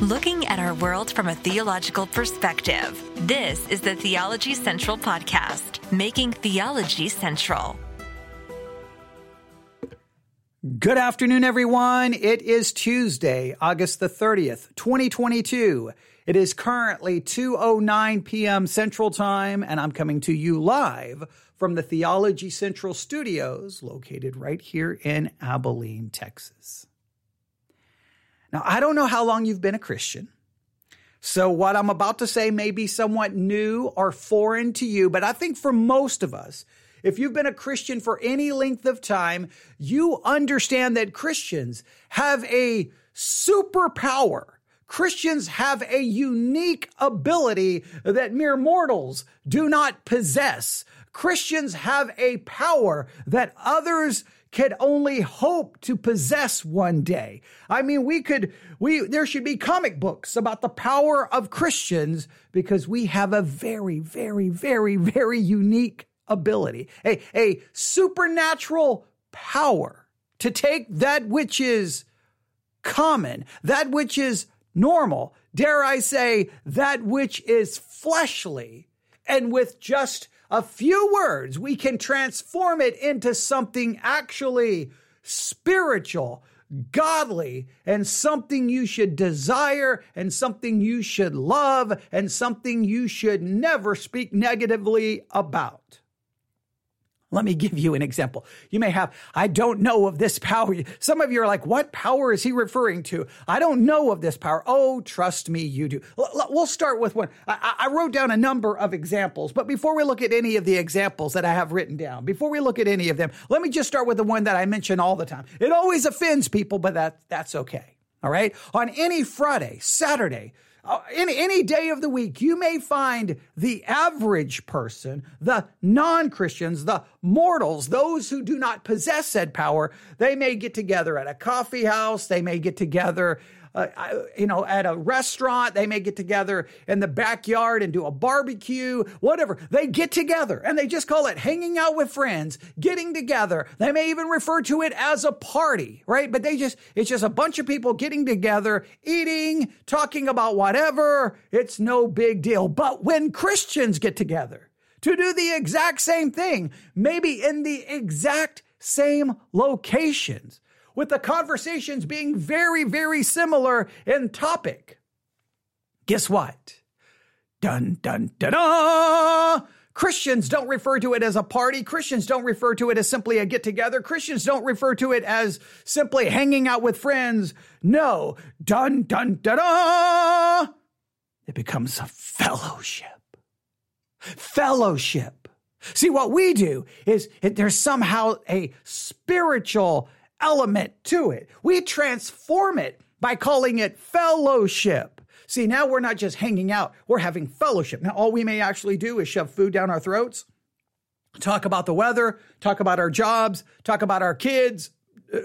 looking at our world from a theological perspective. This is the Theology Central Podcast, making theology central. Good afternoon, everyone. It is Tuesday, August the 30th, 2022. It is currently 2.09 p.m. Central Time, and I'm coming to you live from the Theology Central studios located right here in Abilene, Texas. Now, I don't know how long you've been a Christian. So what I'm about to say may be somewhat new or foreign to you, but I think for most of us, if you've been a Christian for any length of time, you understand that Christians have a superpower. Christians have a unique ability that mere mortals do not possess. Christians have a power that others could only hope to possess one day. I mean, we could, we, there should be comic books about the power of Christians because we have a very, very, very, very unique ability, a, a supernatural power to take that which is common, that which is normal, dare I say, that which is fleshly, and with just a few words, we can transform it into something actually spiritual, godly, and something you should desire, and something you should love, and something you should never speak negatively about. Let me give you an example. You may have, I don't know of this power. Some of you are like, what power is he referring to? I don't know of this power. Oh, trust me, you do. We'll start with one. I, wrote down a number of examples, but before we look at any of the examples that I have written down, before we look at any of them, let me just start with the one that I mention all the time. It always offends people, but that, that's okay. All right. On any Friday, Saturday, uh, any, any day of the week, you may find the average person, the non Christians, the mortals, those who do not possess said power, they may get together at a coffee house, they may get together uh, you know, at a restaurant. They may get together in the backyard and do a barbecue, whatever. They get together and they just call it hanging out with friends, getting together. They may even refer to it as a party, right? But they just, it's just a bunch of people getting together, eating, talking about whatever. It's no big deal. But when Christians get together, to do the exact same thing, maybe in the exact same locations with the conversations being very, very similar in topic. Guess what? Dun, dun, dun, dun. Christians don't refer to it as a party. Christians don't refer to it as simply a get together. Christians don't refer to it as simply hanging out with friends. No, dun, dun, dun, dun. It becomes a fellowship. Fellowship. See, what we do is it, there's somehow a spiritual element to it. We transform it by calling it fellowship. See, now we're not just hanging out, we're having fellowship. Now, all we may actually do is shove food down our throats, talk about the weather, talk about our jobs, talk about our kids,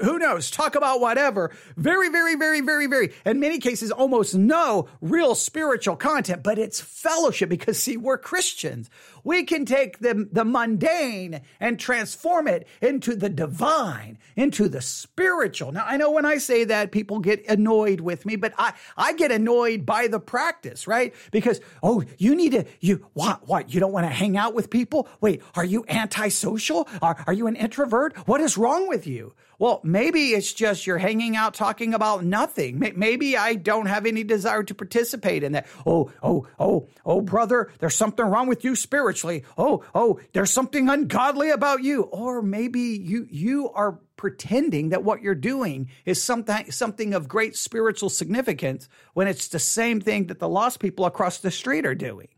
who knows, talk about whatever. Very, very, very, very, very, in many cases, almost no real spiritual content, but it's fellowship because see, we're Christians. We can take the, the mundane and transform it into the divine, into the spiritual. Now, I know when I say that, people get annoyed with me, but I, I get annoyed by the practice, right? Because, oh, you need to, you, what, what, you don't want to hang out with people? Wait, are you antisocial? Are, are you an introvert? What is wrong with you? Well, maybe it's just you're hanging out talking about nothing. Maybe I don't have any desire to participate in that. Oh, oh, oh, oh, brother, there's something wrong with you spiritually. Oh, oh, there's something ungodly about you. Or maybe you you are pretending that what you're doing is something something of great spiritual significance when it's the same thing that the lost people across the street are doing.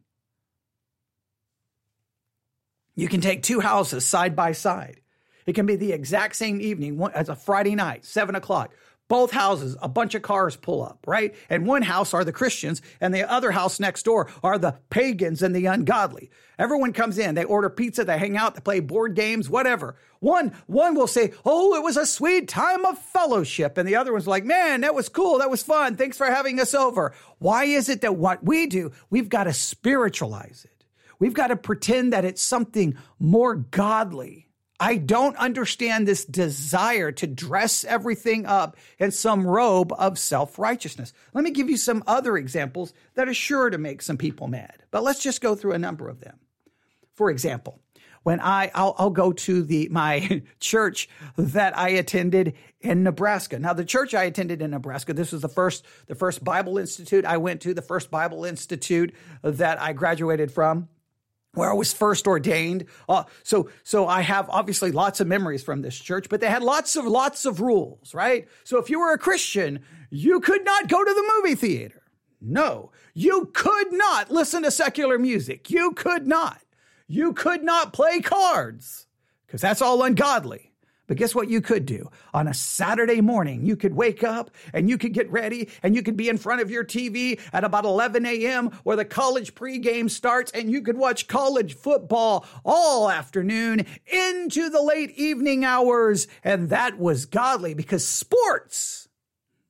You can take two houses side by side it can be the exact same evening as a Friday night, seven o'clock. Both houses, a bunch of cars pull up, right? And one house are the Christians, and the other house next door are the pagans and the ungodly. Everyone comes in, they order pizza, they hang out, they play board games, whatever. One, one will say, Oh, it was a sweet time of fellowship. And the other one's like, Man, that was cool. That was fun. Thanks for having us over. Why is it that what we do, we've got to spiritualize it? We've got to pretend that it's something more godly I don't understand this desire to dress everything up in some robe of self righteousness. Let me give you some other examples that are sure to make some people mad, but let's just go through a number of them. For example, when I I'll, I'll, go to the my church that I attended in Nebraska. Now the church I attended in Nebraska, this was the first the first Bible institute I went to, the first Bible institute that I graduated from where I was first ordained. Uh, so, so I have obviously lots of memories from this church, but they had lots of, lots of rules, right? So if you were a Christian, you could not go to the movie theater. No, you could not listen to secular music. You could not. You could not play cards because that's all ungodly. But guess what you could do? On a Saturday morning, you could wake up and you could get ready and you could be in front of your TV at about 11 a.m. where the college pregame starts and you could watch college football all afternoon into the late evening hours. And that was godly because sports,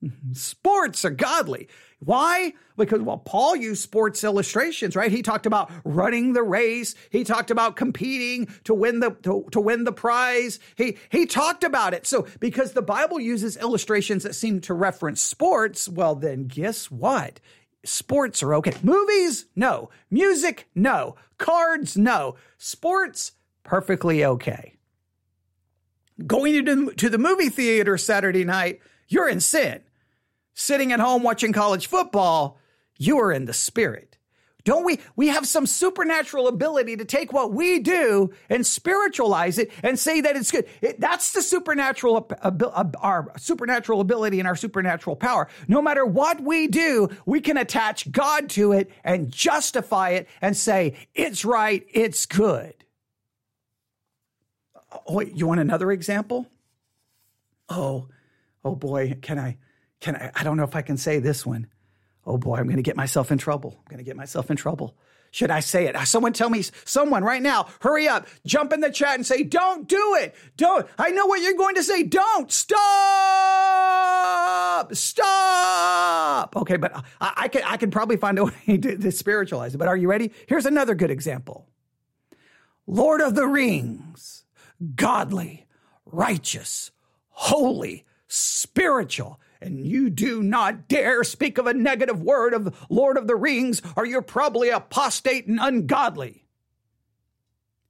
sports are godly. Why? Because, well, Paul used sports illustrations, right? He talked about running the race. He talked about competing to win the, to, to win the prize. He, he talked about it. So because the Bible uses illustrations that seem to reference sports, well, then guess what? Sports are okay. Movies? No. Music? No. Cards? No. Sports? Perfectly okay. Going to, to the movie theater Saturday night, you're in sin sitting at home watching college football, you are in the spirit. Don't we? We have some supernatural ability to take what we do and spiritualize it and say that it's good. It, that's the supernatural, our supernatural ability and our supernatural power. No matter what we do, we can attach God to it and justify it and say, it's right, it's good. Oh, wait, you want another example? Oh, oh boy, can I? Can I, I don't know if I can say this one. Oh boy, I'm going to get myself in trouble. I'm going to get myself in trouble. Should I say it? Uh, someone tell me, someone right now, hurry up, jump in the chat and say, don't do it. Don't. I know what you're going to say. Don't. Stop. Stop. Okay, but I, I can, I can probably find a way to, to spiritualize it. But are you ready? Here's another good example Lord of the Rings, godly, righteous, holy, spiritual and you do not dare speak of a negative word of Lord of the Rings, or you're probably apostate and ungodly.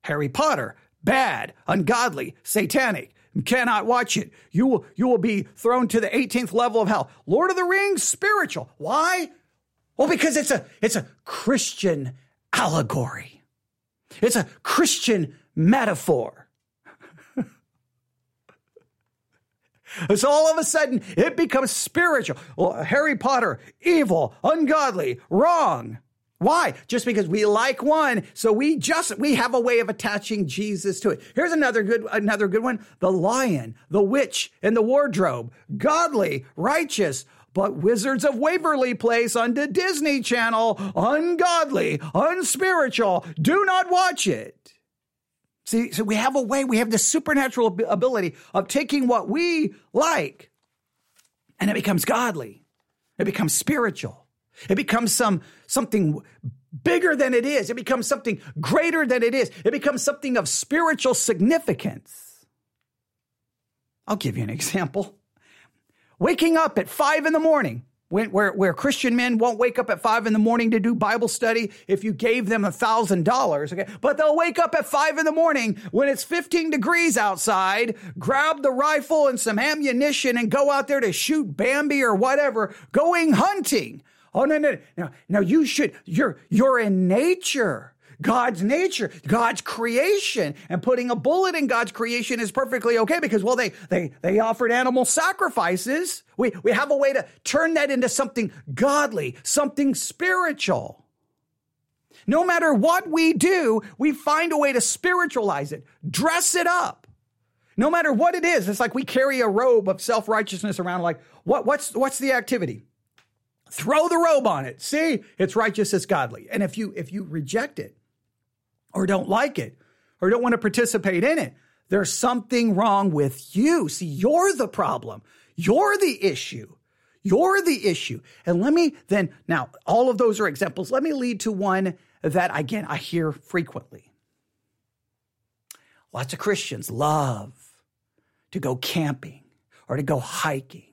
Harry Potter, bad, ungodly, satanic. Cannot watch it. You will, you will be thrown to the 18th level of hell. Lord of the Rings, spiritual. Why? Well, because it's a, it's a Christian allegory. It's a Christian metaphor. So all of a sudden, it becomes spiritual. Well, Harry Potter, evil, ungodly, wrong. Why? Just because we like one, so we just we have a way of attaching Jesus to it. Here's another good another good one: the lion, the witch, and the wardrobe. Godly, righteous, but Wizards of Waverly Place on the Disney Channel, ungodly, unspiritual. Do not watch it. See, so we have a way, we have this supernatural ability of taking what we like and it becomes godly. It becomes spiritual. It becomes some something bigger than it is. It becomes something greater than it is. It becomes something of spiritual significance. I'll give you an example. Waking up at five in the morning, where, where Christian men won't wake up at five in the morning to do Bible study if you gave them a thousand dollars, okay? But they'll wake up at five in the morning when it's 15 degrees outside, grab the rifle and some ammunition and go out there to shoot Bambi or whatever, going hunting. Oh, no, no, no. Now you should, you're, you're in nature. God's nature, God's creation, and putting a bullet in God's creation is perfectly okay because, well, they, they, they offered animal sacrifices. We, we have a way to turn that into something godly, something spiritual. No matter what we do, we find a way to spiritualize it, dress it up. No matter what it is, it's like we carry a robe of self righteousness around. Like, what, what's, what's the activity? Throw the robe on it. See, it's righteous, it's godly. And if you if you reject it, or don't like it or don't want to participate in it. There's something wrong with you. See, you're the problem. You're the issue. You're the issue. And let me then, now, all of those are examples. Let me lead to one that, again, I hear frequently. Lots of Christians love to go camping or to go hiking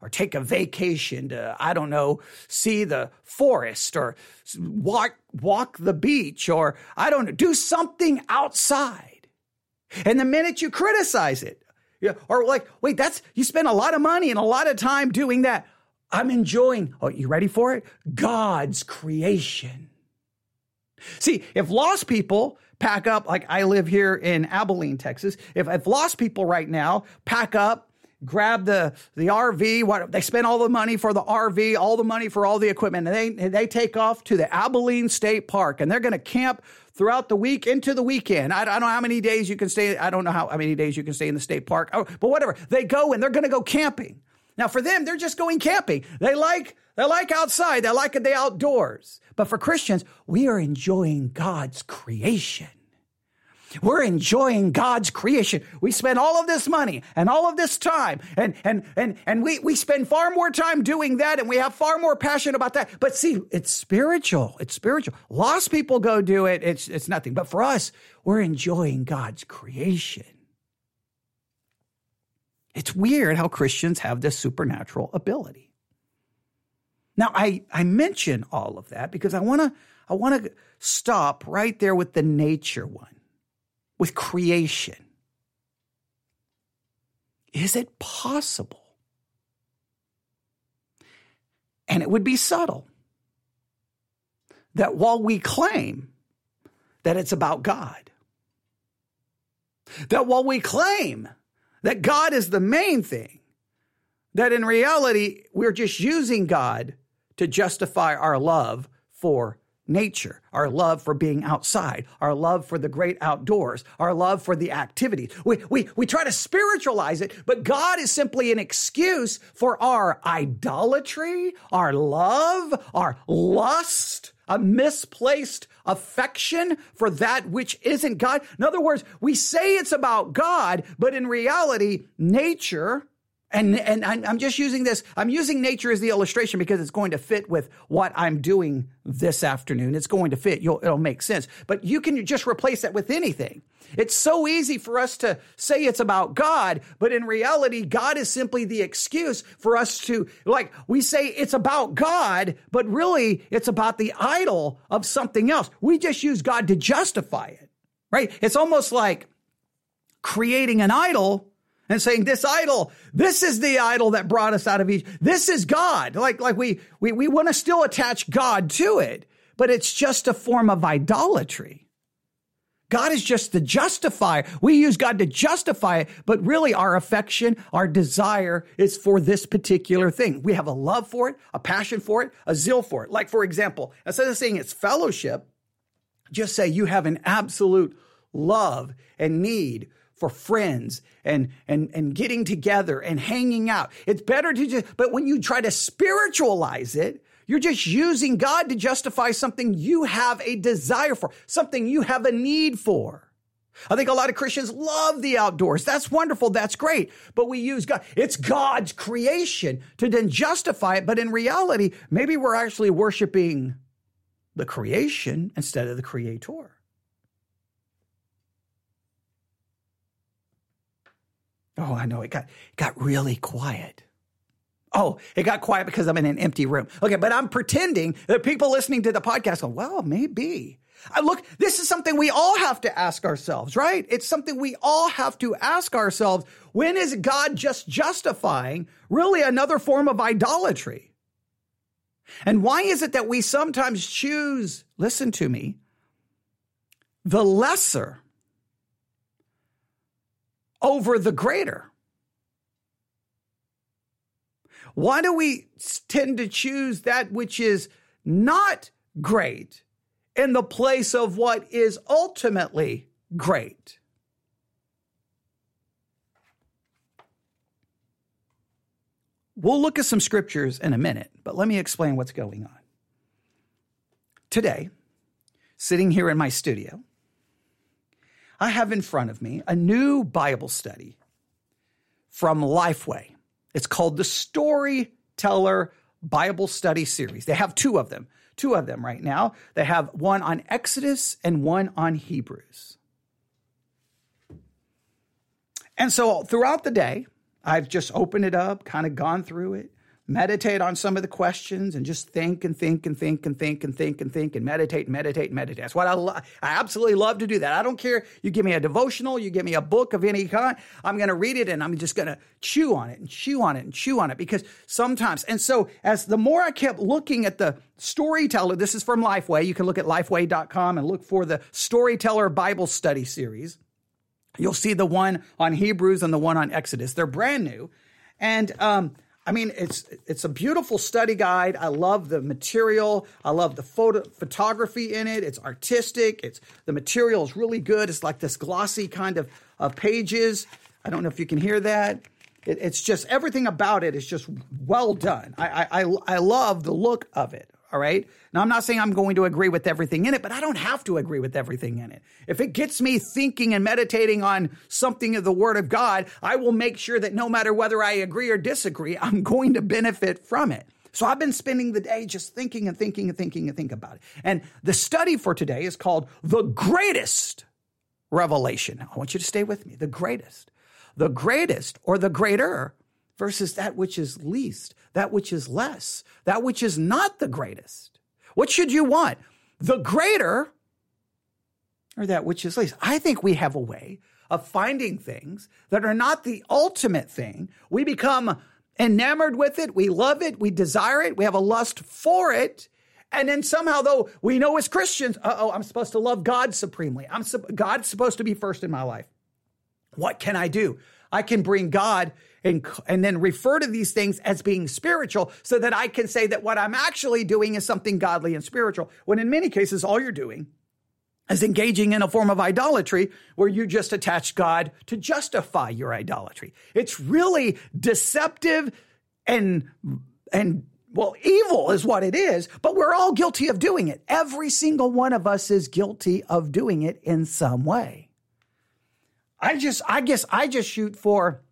or take a vacation to, I don't know, see the forest or walk, walk the beach or I don't know, do something outside. And the minute you criticize it, or like, wait, that's, you spend a lot of money and a lot of time doing that. I'm enjoying, oh, you ready for it? God's creation. See, if lost people pack up, like I live here in Abilene, Texas, if, if lost people right now pack up, grab the, the RV, what they spend all the money for the RV, all the money for all the equipment, and they, they take off to the Abilene State Park and they're going to camp throughout the week into the weekend. I, I, don't know how many days you can stay. I don't know how, how many days you can stay in the state park, oh, but whatever. They go and they're going to go camping. Now for them, they're just going camping. They like, they like outside. They like the outdoors. But for Christians, we are enjoying God's creation. We're enjoying God's creation. We spend all of this money and all of this time and, and, and, and we, we spend far more time doing that and we have far more passion about that. But see, it's spiritual. It's spiritual. Lost people go do it. It's, it's nothing. But for us, we're enjoying God's creation. It's weird how Christians have this supernatural ability. Now, I, I mention all of that because I want to I want to stop right there with the nature one, with creation. Is it possible? And it would be subtle that while we claim that it's about God, that while we claim that God is the main thing, that in reality, we're just using God to justify our love for nature, our love for being outside, our love for the great outdoors, our love for the activities. We, we, we try to spiritualize it, but God is simply an excuse for our idolatry, our love, our lust, a misplaced affection for that which isn't God. In other words, we say it's about God, but in reality, nature, and, and I'm just using this, I'm using nature as the illustration because it's going to fit with what I'm doing this afternoon. It's going to fit. You'll, it'll make sense. But you can just replace that with anything. It's so easy for us to say it's about God, but in reality, God is simply the excuse for us to, like, we say it's about God, but really it's about the idol of something else. We just use God to justify it, right? It's almost like creating an idol and saying this idol, this is the idol that brought us out of Egypt. This is God. Like, like we, we, we want to still attach God to it, but it's just a form of idolatry. God is just the justifier. We use God to justify it, but really our affection, our desire is for this particular thing. We have a love for it, a passion for it, a zeal for it. Like, for example, instead of saying it's fellowship, just say you have an absolute love and need for friends and, and, and getting together and hanging out. It's better to just, but when you try to spiritualize it, you're just using God to justify something you have a desire for, something you have a need for. I think a lot of Christians love the outdoors. That's wonderful. That's great. But we use God. It's God's creation to then justify it. But in reality, maybe we're actually worshiping the creation instead of the creator. Oh, I know. It got, it got really quiet. Oh, it got quiet because I'm in an empty room. Okay, but I'm pretending that people listening to the podcast go, well, maybe. I look, this is something we all have to ask ourselves, right? It's something we all have to ask ourselves. When is God just justifying really another form of idolatry? And why is it that we sometimes choose, listen to me, the lesser over the greater? Why do we tend to choose that which is not great in the place of what is ultimately great? We'll look at some scriptures in a minute, but let me explain what's going on. Today, sitting here in my studio, I have in front of me a new Bible study from Lifeway. It's called the Storyteller Bible Study Series. They have two of them, two of them right now. They have one on Exodus and one on Hebrews. And so throughout the day, I've just opened it up, kind of gone through it, meditate on some of the questions and just think and think and think and think and think and think and meditate and meditate and meditate. That's what I lo- I absolutely love to do that. I don't care. You give me a devotional, you give me a book of any kind, I'm going to read it and I'm just going to chew on it and chew on it and chew on it because sometimes. And so as the more I kept looking at the storyteller, this is from Lifeway. You can look at lifeway.com and look for the storyteller Bible study series. You'll see the one on Hebrews and the one on Exodus. They're brand new. And um, I mean, it's it's a beautiful study guide. I love the material. I love the photo photography in it. It's artistic. It's the material is really good. It's like this glossy kind of of pages. I don't know if you can hear that. It, it's just everything about it is just well done. I, I I I love the look of it. All right. Now, I'm not saying I'm going to agree with everything in it, but I don't have to agree with everything in it. If it gets me thinking and meditating on something of the Word of God, I will make sure that no matter whether I agree or disagree, I'm going to benefit from it. So I've been spending the day just thinking and thinking and thinking and thinking about it. And the study for today is called The Greatest Revelation. I want you to stay with me. The greatest. The greatest or the greater versus that which is least, that which is less, that which is not the greatest. What should you want? The greater or that which is least? I think we have a way of finding things that are not the ultimate thing. We become enamored with it, we love it, we desire it, we have a lust for it. And then somehow, though, we know as Christians, oh, I'm supposed to love God supremely. I'm God's supposed to be first in my life. What can I do? I can bring God and, and then refer to these things as being spiritual so that I can say that what I'm actually doing is something godly and spiritual. When in many cases, all you're doing is engaging in a form of idolatry where you just attach God to justify your idolatry. It's really deceptive and, and well, evil is what it is, but we're all guilty of doing it. Every single one of us is guilty of doing it in some way. I just, I guess I just shoot for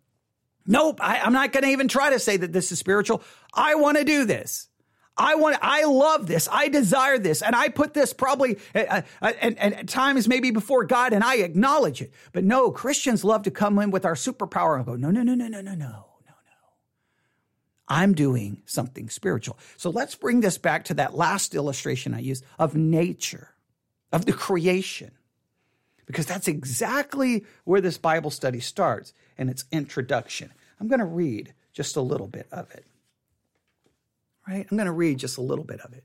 Nope, I, am not going to even try to say that this is spiritual. I want to do this. I want, I love this. I desire this. And I put this probably uh, uh, and, and at times maybe before God and I acknowledge it. But no, Christians love to come in with our superpower and go, no, no, no, no, no, no, no, no, no. I'm doing something spiritual. So let's bring this back to that last illustration I used of nature, of the creation because that's exactly where this Bible study starts in its introduction. I'm going to read just a little bit of it. Right? I'm going to read just a little bit of it.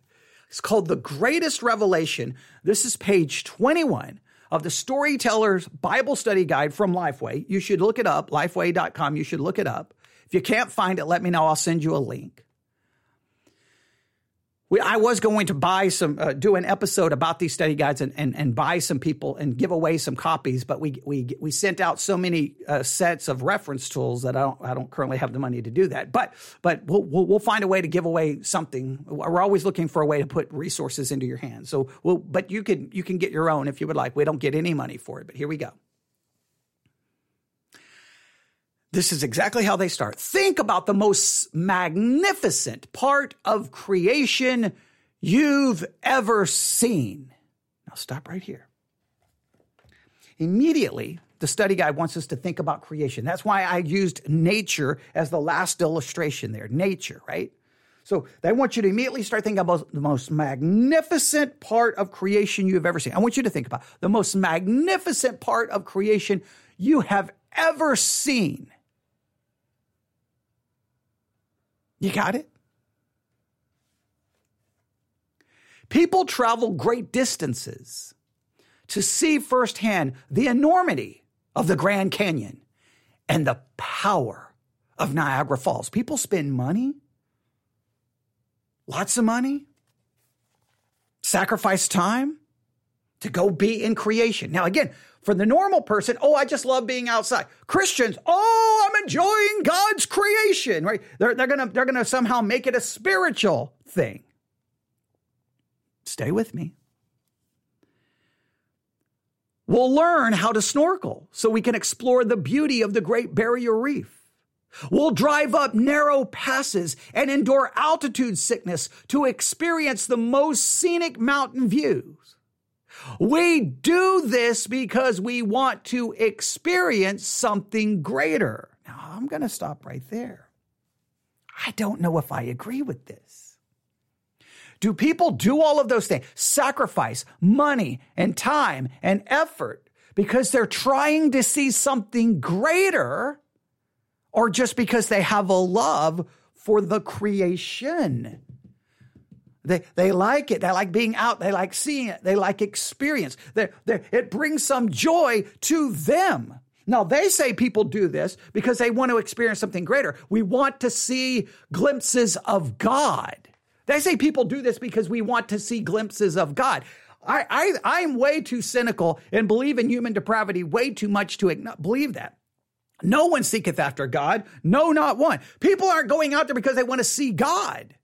It's called The Greatest Revelation. This is page 21 of the Storyteller's Bible Study Guide from Lifeway. You should look it up, lifeway.com. You should look it up. If you can't find it, let me know. I'll send you a link. We, I was going to buy some, uh, do an episode about these study guides and, and, and buy some people and give away some copies, but we we we sent out so many uh, sets of reference tools that I don't I don't currently have the money to do that. But but we'll, we'll, we'll find a way to give away something. We're always looking for a way to put resources into your hands. So we'll, but you can you can get your own if you would like. We don't get any money for it, but here we go. This is exactly how they start. Think about the most magnificent part of creation you've ever seen. Now, stop right here. Immediately, the study guide wants us to think about creation. That's why I used nature as the last illustration there. Nature, right? So they want you to immediately start thinking about the most magnificent part of creation you have ever seen. I want you to think about the most magnificent part of creation you have ever seen. You got it? People travel great distances to see firsthand the enormity of the Grand Canyon and the power of Niagara Falls. People spend money, lots of money, sacrifice time to go be in creation. Now, again, for the normal person, oh, I just love being outside. Christians, oh, I'm enjoying God's creation, right? They're, they're gonna they're gonna somehow make it a spiritual thing. Stay with me. We'll learn how to snorkel so we can explore the beauty of the Great Barrier Reef. We'll drive up narrow passes and endure altitude sickness to experience the most scenic mountain views. We do this because we want to experience something greater. Now, I'm going to stop right there. I don't know if I agree with this. Do people do all of those things? Sacrifice money and time and effort because they're trying to see something greater or just because they have a love for the creation? They, they like it. They like being out. They like seeing it. They like experience. they they it brings some joy to them. Now, they say people do this because they want to experience something greater. We want to see glimpses of God. They say people do this because we want to see glimpses of God. I, I, I'm way too cynical and believe in human depravity way too much to believe that. No one seeketh after God. No, not one. People aren't going out there because they want to see God.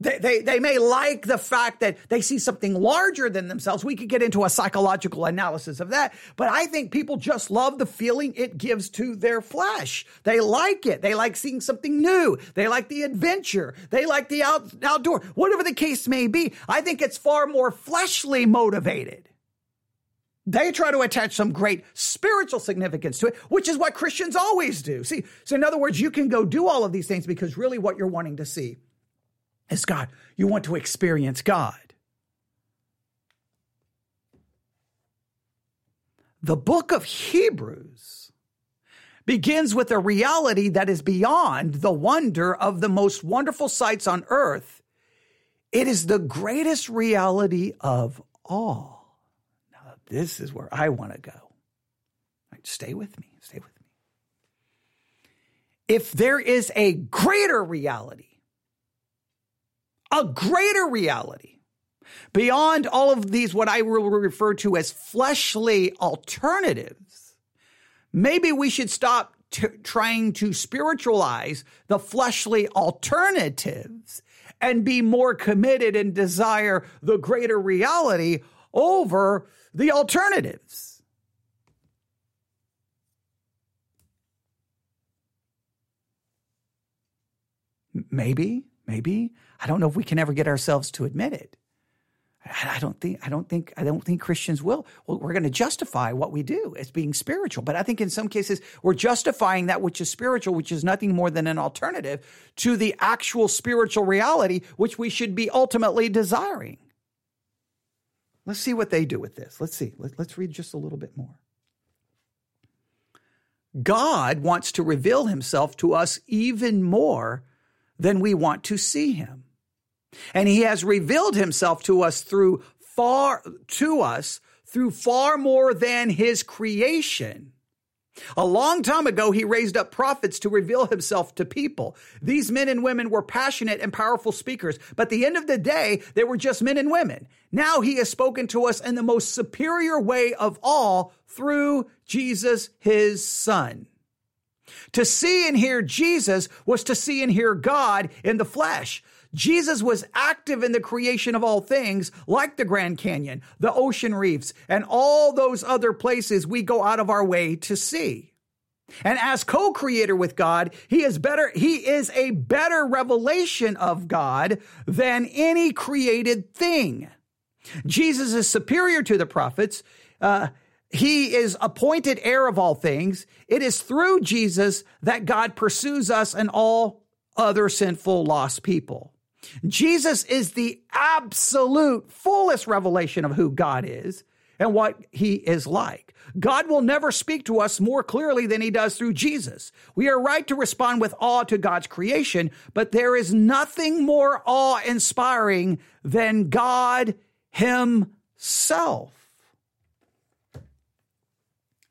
They, they, they may like the fact that they see something larger than themselves. We could get into a psychological analysis of that, but I think people just love the feeling it gives to their flesh. They like it. They like seeing something new. They like the adventure. They like the out, outdoor, whatever the case may be. I think it's far more fleshly motivated. They try to attach some great spiritual significance to it, which is what Christians always do. See, so in other words, you can go do all of these things because really what you're wanting to see is God. You want to experience God. The book of Hebrews begins with a reality that is beyond the wonder of the most wonderful sights on earth. It is the greatest reality of all. Now, this is where I want to go. Right, stay with me. Stay with me. If there is a greater reality, a greater reality beyond all of these, what I will refer to as fleshly alternatives, maybe we should stop t- trying to spiritualize the fleshly alternatives and be more committed and desire the greater reality over the alternatives. Maybe, maybe I don't know if we can ever get ourselves to admit it. I don't think I don't think I don't think Christians will. Well, we're going to justify what we do as being spiritual, but I think in some cases we're justifying that which is spiritual, which is nothing more than an alternative to the actual spiritual reality which we should be ultimately desiring. Let's see what they do with this. Let's see. Let's read just a little bit more. God wants to reveal himself to us even more than we want to see him. And he has revealed himself to us through far, to us through far more than his creation. A long time ago, he raised up prophets to reveal himself to people. These men and women were passionate and powerful speakers, but at the end of the day, they were just men and women. Now he has spoken to us in the most superior way of all through Jesus, his son. To see and hear Jesus was to see and hear God in the flesh. Jesus was active in the creation of all things, like the Grand Canyon, the ocean reefs, and all those other places we go out of our way to see. And as co-creator with God, he is better, he is a better revelation of God than any created thing. Jesus is superior to the prophets. Uh, he is appointed heir of all things. It is through Jesus that God pursues us and all other sinful, lost people. Jesus is the absolute fullest revelation of who God is and what he is like. God will never speak to us more clearly than he does through Jesus. We are right to respond with awe to God's creation, but there is nothing more awe inspiring than God himself.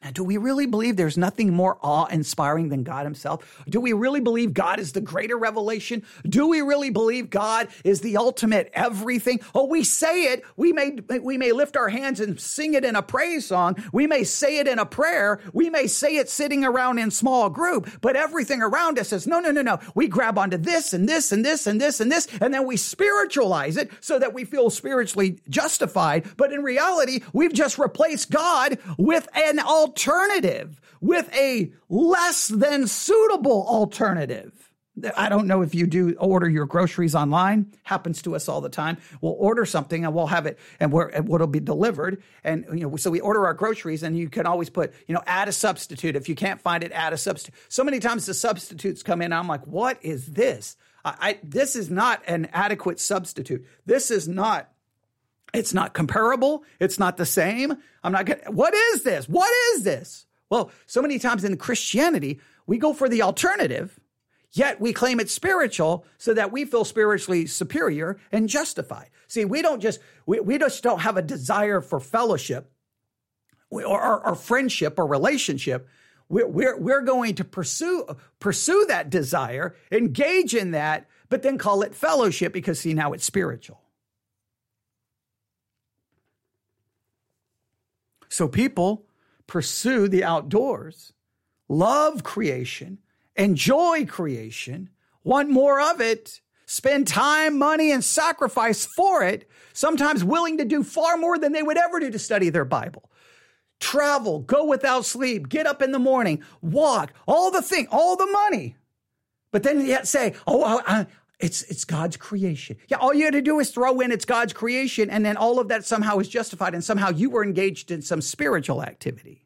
Now, do we really believe there's nothing more awe inspiring than God Himself? Do we really believe God is the greater revelation? Do we really believe God is the ultimate everything? Oh, we say it. We may, we may lift our hands and sing it in a praise song. We may say it in a prayer. We may say it sitting around in small group, but everything around us says, no, no, no, no. We grab onto this and this and this and this and this, and then we spiritualize it so that we feel spiritually justified. But in reality, we've just replaced God with an alternative, with a less than suitable alternative. I don't know if you do order your groceries online. Happens to us all the time. We'll order something and we'll have it, and and what'll be delivered. And you know, so we order our groceries, and you can always put, you know, add a substitute. If you can't find it, add a substitute. So many times the substitutes come in. I'm like, what is this? I, I this is not an adequate substitute. This is not. It's not comparable. It's not the same. I'm not going. What is this? What is this? Well, so many times in Christianity, we go for the alternative Yet we claim it's spiritual so that we feel spiritually superior and justified. See, we don't just, we, we just don't have a desire for fellowship or, or, or friendship or relationship. We're, we're, we're going to pursue, pursue that desire, engage in that, but then call it fellowship because see, now it's spiritual. So people pursue the outdoors, love creation, enjoy creation, want more of it, spend time, money, and sacrifice for it, sometimes willing to do far more than they would ever do to study their Bible. Travel, go without sleep, get up in the morning, walk, all the thing, all the money. But then yet say, oh, I, it's, it's God's creation. Yeah, all you had to do is throw in it's God's creation, and then all of that somehow is justified, and somehow you were engaged in some spiritual activity.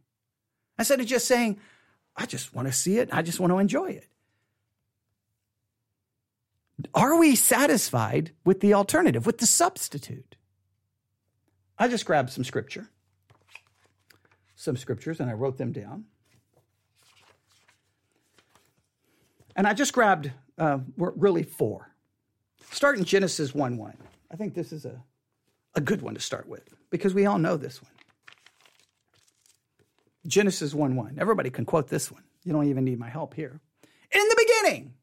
Instead of just saying, I just want to see it. I just want to enjoy it. Are we satisfied with the alternative, with the substitute? I just grabbed some scripture, some scriptures, and I wrote them down. And I just grabbed uh, we're really four. Start in Genesis 1 1. I think this is a, a good one to start with because we all know this one. Genesis 1 1. Everybody can quote this one. You don't even need my help here. In the beginning,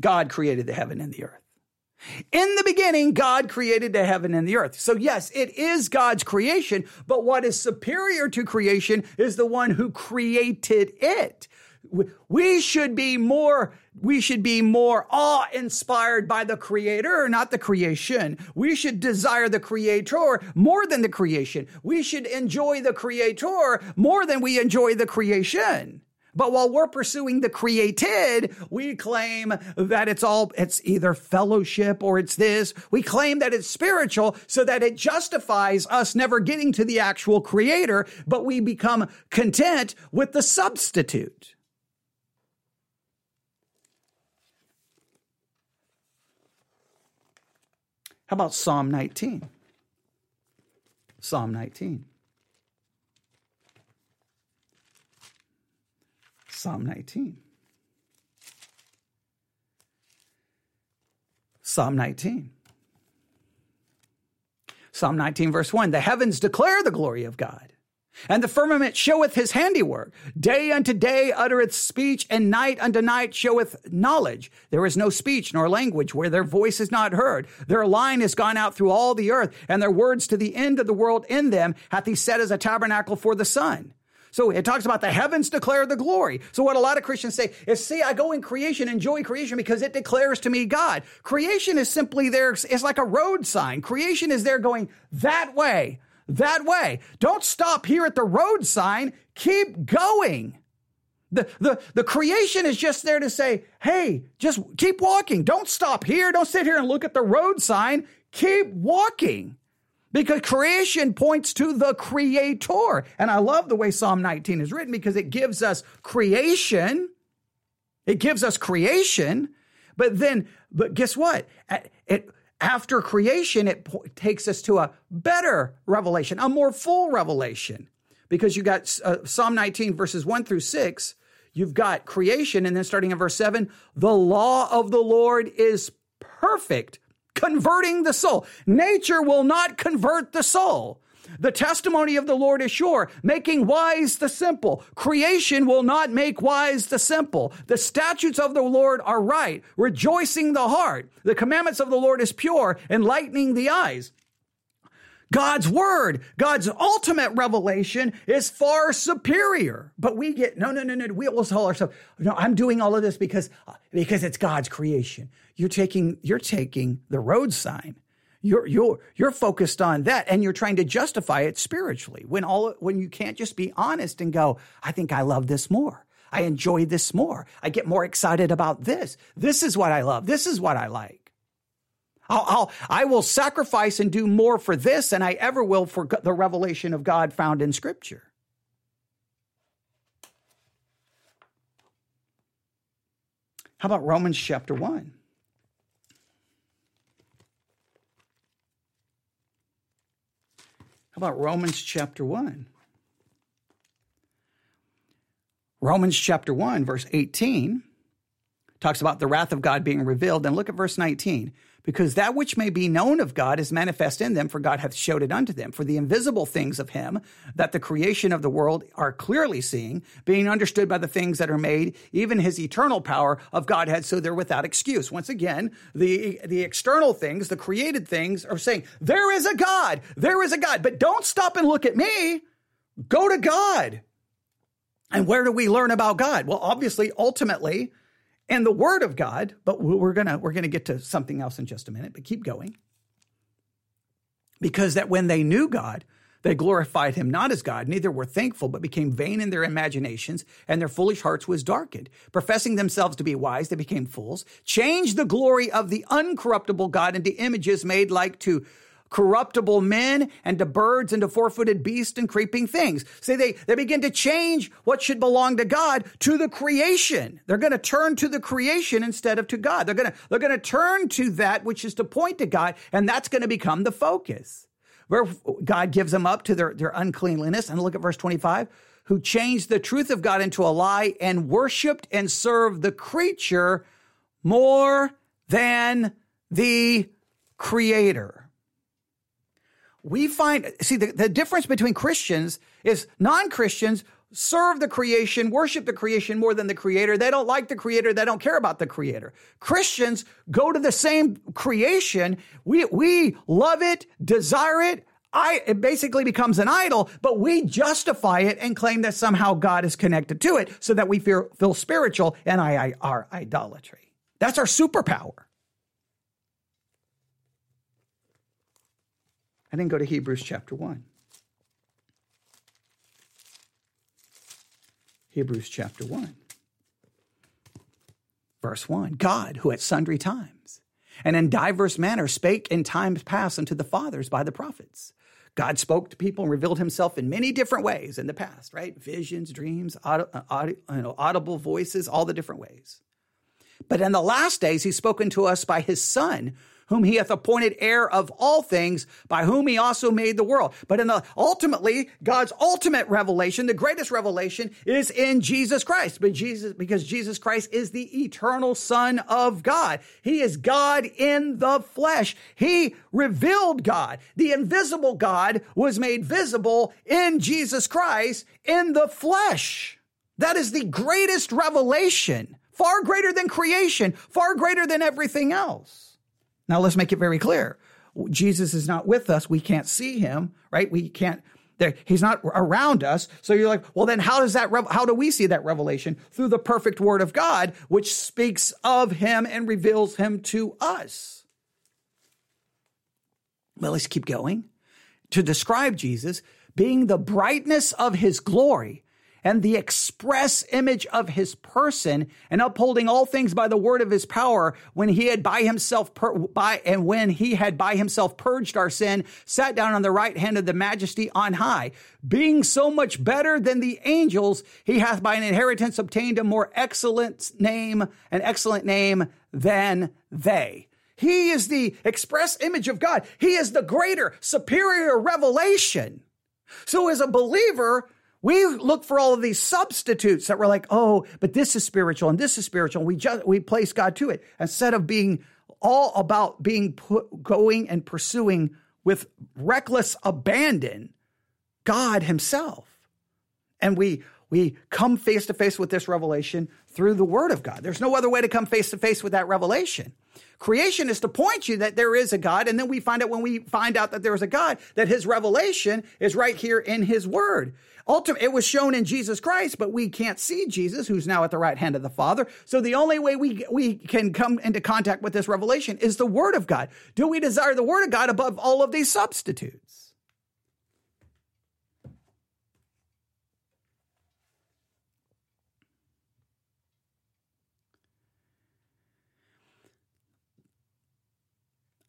God created the heaven and the earth. In the beginning, God created the heaven and the earth. So, yes, it is God's creation, but what is superior to creation is the one who created it. We should be more, we should be more awe inspired by the creator, not the creation. We should desire the creator more than the creation. We should enjoy the creator more than we enjoy the creation. But while we're pursuing the created, we claim that it's all, it's either fellowship or it's this. We claim that it's spiritual so that it justifies us never getting to the actual creator, but we become content with the substitute. How about Psalm 19? Psalm 19. Psalm 19. Psalm 19. Psalm 19, verse 1 The heavens declare the glory of God and the firmament showeth his handiwork. Day unto day uttereth speech, and night unto night showeth knowledge. There is no speech nor language where their voice is not heard. Their line is gone out through all the earth, and their words to the end of the world in them hath he set as a tabernacle for the sun. So it talks about the heavens declare the glory. So what a lot of Christians say is, see, I go in creation, enjoy creation because it declares to me God. Creation is simply there. It's like a road sign. Creation is there going that way that way. Don't stop here at the road sign. Keep going. The, the, the creation is just there to say, hey, just keep walking. Don't stop here. Don't sit here and look at the road sign. Keep walking. Because creation points to the creator. And I love the way Psalm 19 is written because it gives us creation. It gives us creation. But then, but guess what? After creation, it po- takes us to a better revelation, a more full revelation. Because you got uh, Psalm 19, verses 1 through 6, you've got creation, and then starting in verse 7, the law of the Lord is perfect, converting the soul. Nature will not convert the soul. The testimony of the Lord is sure, making wise the simple. Creation will not make wise the simple. The statutes of the Lord are right, rejoicing the heart. The commandments of the Lord is pure, enlightening the eyes. God's word, God's ultimate revelation is far superior. But we get, no, no, no, no. We will tell ourselves, no, I'm doing all of this because, uh, because it's God's creation. You're taking, you're taking the road sign you're you're you're focused on that and you're trying to justify it spiritually when all when you can't just be honest and go, I think I love this more. I enjoy this more. I get more excited about this. This is what I love. This is what I like. I'll, I'll I will sacrifice and do more for this than I ever will for the revelation of God found in Scripture. How about Romans chapter 1? How about Romans chapter 1? Romans chapter 1, verse 18, talks about the wrath of God being revealed. And look at verse 19 because that which may be known of God is manifest in them, for God hath showed it unto them. For the invisible things of him that the creation of the world are clearly seeing, being understood by the things that are made, even his eternal power of Godhead, so they're without excuse. Once again, the, the external things, the created things are saying, there is a God, there is a God, but don't stop and look at me. Go to God. And where do we learn about God? Well, obviously, ultimately, and the word of God, but we're going to we're going to get to something else in just a minute, but keep going. Because that when they knew God, they glorified him not as God, neither were thankful, but became vain in their imaginations, and their foolish hearts was darkened. Professing themselves to be wise, they became fools, changed the glory of the uncorruptible God into images made like to corruptible men and to birds and to four-footed beasts and creeping things. See, they, they begin to change what should belong to God to the creation. They're going to turn to the creation instead of to God. They're going to, they're going to turn to that which is to point to God, and that's going to become the focus. Where God gives them up to their, their uncleanliness. And look at verse 25 who changed the truth of God into a lie and worshiped and served the creature more than the creator we find, see, the, the difference between Christians is non Christians serve the creation, worship the creation more than the creator. They don't like the creator. They don't care about the creator. Christians go to the same creation. We, we love it, desire it. I, it basically becomes an idol, but we justify it and claim that somehow God is connected to it so that we feel, feel spiritual and I, I, our idolatry. That's our superpower. And then go to Hebrews chapter 1. Hebrews chapter 1, verse 1 God, who at sundry times and in diverse manners spake in times past unto the fathers by the prophets. God spoke to people and revealed himself in many different ways in the past, right? Visions, dreams, aud- uh, you know, audible voices, all the different ways. But in the last days, he's spoken to us by his Son, whom he hath appointed heir of all things, by whom he also made the world. But in the ultimately, God's ultimate revelation, the greatest revelation is in Jesus Christ. But Jesus, because Jesus Christ is the eternal Son of God. He is God in the flesh. He revealed God. The invisible God was made visible in Jesus Christ in the flesh. That is the greatest revelation, far greater than creation, far greater than everything else. Now let's make it very clear. Jesus is not with us. We can't see him, right? We can't, he's not around us. So you're like, well, then how does that, how do we see that revelation? Through the perfect word of God, which speaks of him and reveals him to us. Well, let's keep going. To describe Jesus being the brightness of his glory and the express image of his person and upholding all things by the word of his power when he had by himself pur- by and when he had by himself purged our sin sat down on the right hand of the majesty on high being so much better than the angels he hath by an inheritance obtained a more excellent name an excellent name than they he is the express image of God. He is the greater, superior revelation. So as a believer, we look for all of these substitutes that we're like, oh, but this is spiritual and this is spiritual. We just we place God to it instead of being all about being put, going and pursuing with reckless abandon God Himself. And we we come face to face with this revelation through the Word of God. There's no other way to come face to face with that revelation. Creation is to point you that there is a God, and then we find out when we find out that there is a God that His revelation is right here in His Word. Ultimately, it was shown in Jesus Christ, but we can't see Jesus, who's now at the right hand of the Father. So the only way we, we can come into contact with this revelation is the Word of God. Do we desire the Word of God above all of these substitutes?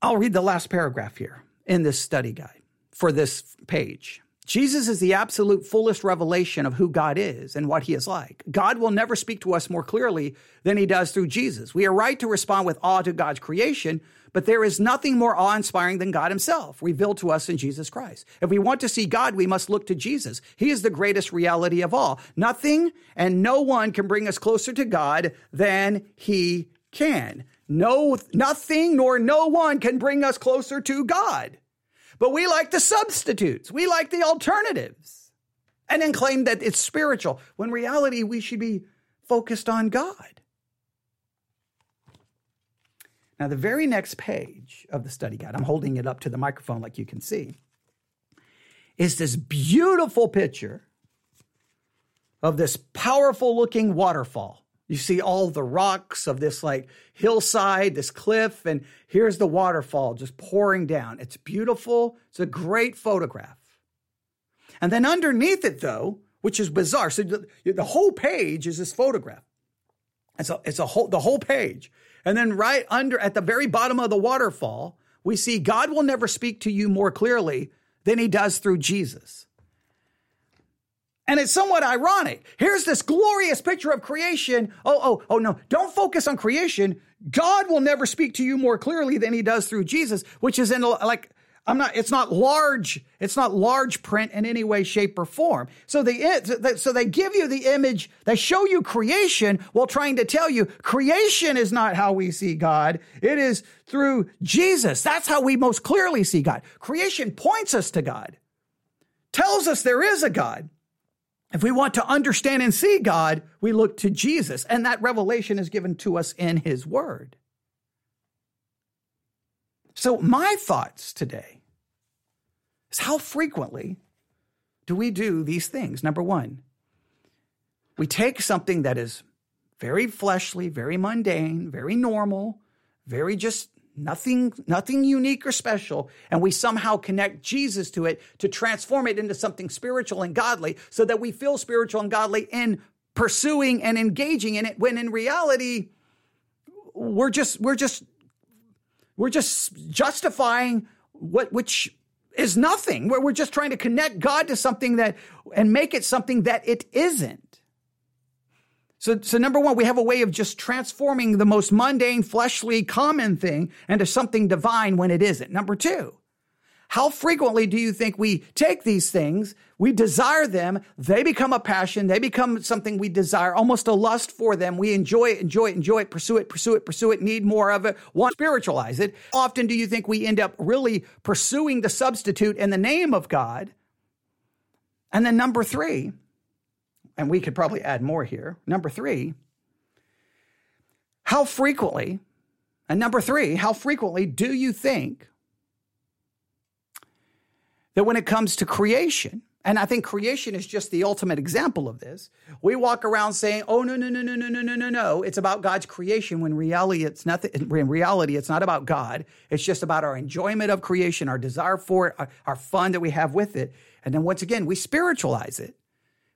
I'll read the last paragraph here in this study guide for this page. Jesus is the absolute fullest revelation of who God is and what he is like. God will never speak to us more clearly than he does through Jesus. We are right to respond with awe to God's creation, but there is nothing more awe inspiring than God himself, revealed to us in Jesus Christ. If we want to see God, we must look to Jesus. He is the greatest reality of all. Nothing and no one can bring us closer to God than he can. No, nothing nor no one can bring us closer to God. But we like the substitutes. We like the alternatives and then claim that it's spiritual when reality we should be focused on God. Now, the very next page of the study guide, I'm holding it up to the microphone like you can see, is this beautiful picture of this powerful looking waterfall. You see all the rocks of this like hillside, this cliff, and here's the waterfall just pouring down. It's beautiful. It's a great photograph. And then underneath it, though, which is bizarre, so the, the whole page is this photograph. And so it's a whole the whole page. And then right under at the very bottom of the waterfall, we see God will never speak to you more clearly than he does through Jesus. And it's somewhat ironic. Here's this glorious picture of creation. Oh, oh, oh, no. Don't focus on creation. God will never speak to you more clearly than he does through Jesus, which is in like, I'm not, it's not large, it's not large print in any way, shape, or form. So they, so they give you the image, they show you creation while trying to tell you creation is not how we see God. It is through Jesus. That's how we most clearly see God. Creation points us to God, tells us there is a God. If we want to understand and see God, we look to Jesus, and that revelation is given to us in His Word. So, my thoughts today is how frequently do we do these things? Number one, we take something that is very fleshly, very mundane, very normal, very just nothing nothing unique or special and we somehow connect Jesus to it to transform it into something spiritual and godly so that we feel spiritual and godly in pursuing and engaging in it when in reality we're just we're just we're just justifying what which is nothing. We're, we're just trying to connect God to something that and make it something that it isn't so, so number one, we have a way of just transforming the most mundane, fleshly, common thing into something divine when it isn't. Number two, how frequently do you think we take these things, we desire them, they become a passion, they become something we desire, almost a lust for them. We enjoy it, enjoy it, enjoy it, pursue it, pursue it, pursue it, need more of it, want to spiritualize it. Often do you think we end up really pursuing the substitute in the name of God? And then number three, and we could probably add more here. Number three, how frequently, and number three, how frequently do you think that when it comes to creation, and I think creation is just the ultimate example of this. We walk around saying, "Oh no, no, no, no, no, no, no, no, no! It's about God's creation." When reality, it's nothing. In reality, it's not about God. It's just about our enjoyment of creation, our desire for it, our, our fun that we have with it. And then once again, we spiritualize it.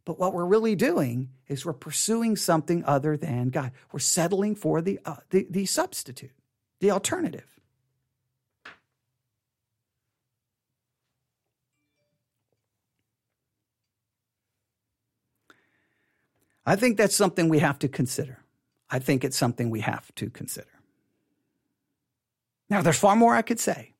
But what we're really doing is we're pursuing something other than God. We're settling for the, uh, the, the substitute, the alternative. I think that's something we have to consider. I think it's something we have to consider. Now, there's far more I could say.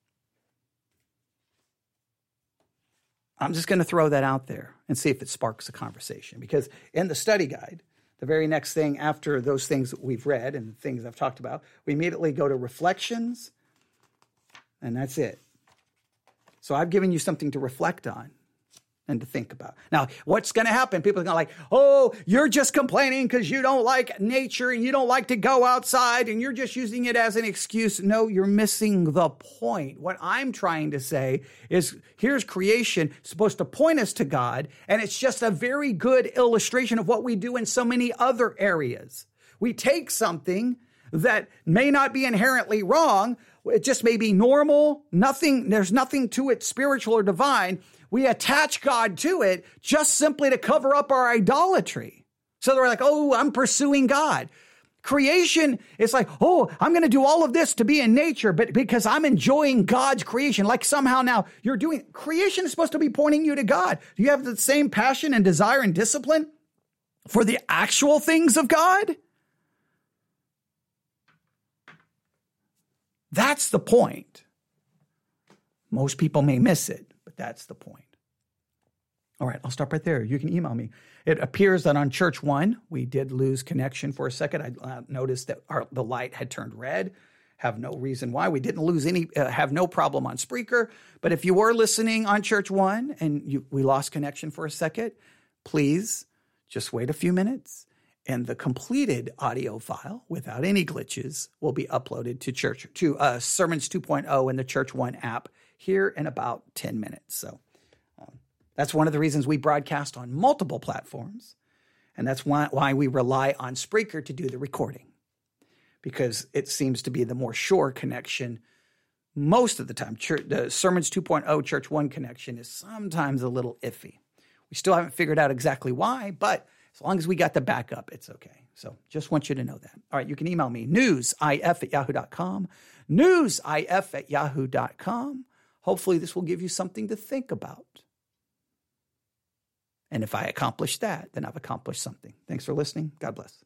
I'm just going to throw that out there and see if it sparks a conversation. Because in the study guide, the very next thing after those things that we've read and things I've talked about, we immediately go to reflections, and that's it. So I've given you something to reflect on and to think about. Now, what's going to happen? People are going to like, oh, you're just complaining because you don't like nature and you don't like to go outside and you're just using it as an excuse. No, you're missing the point. What I'm trying to say is here's creation supposed to point us to God, and it's just a very good illustration of what we do in so many other areas. We take something that may not be inherently wrong, it just may be normal, nothing, there's nothing to it spiritual or divine we attach God to it just simply to cover up our idolatry. So they're like, oh, I'm pursuing God. Creation is like, oh, I'm going to do all of this to be in nature, but because I'm enjoying God's creation, like somehow now you're doing creation is supposed to be pointing you to God. Do you have the same passion and desire and discipline for the actual things of God? That's the point. Most people may miss it, but that's the point. All right, I'll stop right there. You can email me. It appears that on Church One, we did lose connection for a second. I uh, noticed that our, the light had turned red. Have no reason why. We didn't lose any, uh, have no problem on Spreaker. But if you were listening on Church One and you, we lost connection for a second, please just wait a few minutes and the completed audio file without any glitches will be uploaded to church to uh, sermons 2.0 in the church one app here in about 10 minutes. So um, that's one of the reasons we broadcast on multiple platforms and that's why, why we rely on spreaker to do the recording because it seems to be the more sure connection. Most of the time church, the sermons 2.0 church one connection is sometimes a little iffy. We still haven't figured out exactly why but as long as we got the backup, it's okay. So just want you to know that. All right, you can email me, newsif at yahoo.com, newsif at yahoo.com. Hopefully, this will give you something to think about. And if I accomplish that, then I've accomplished something. Thanks for listening. God bless.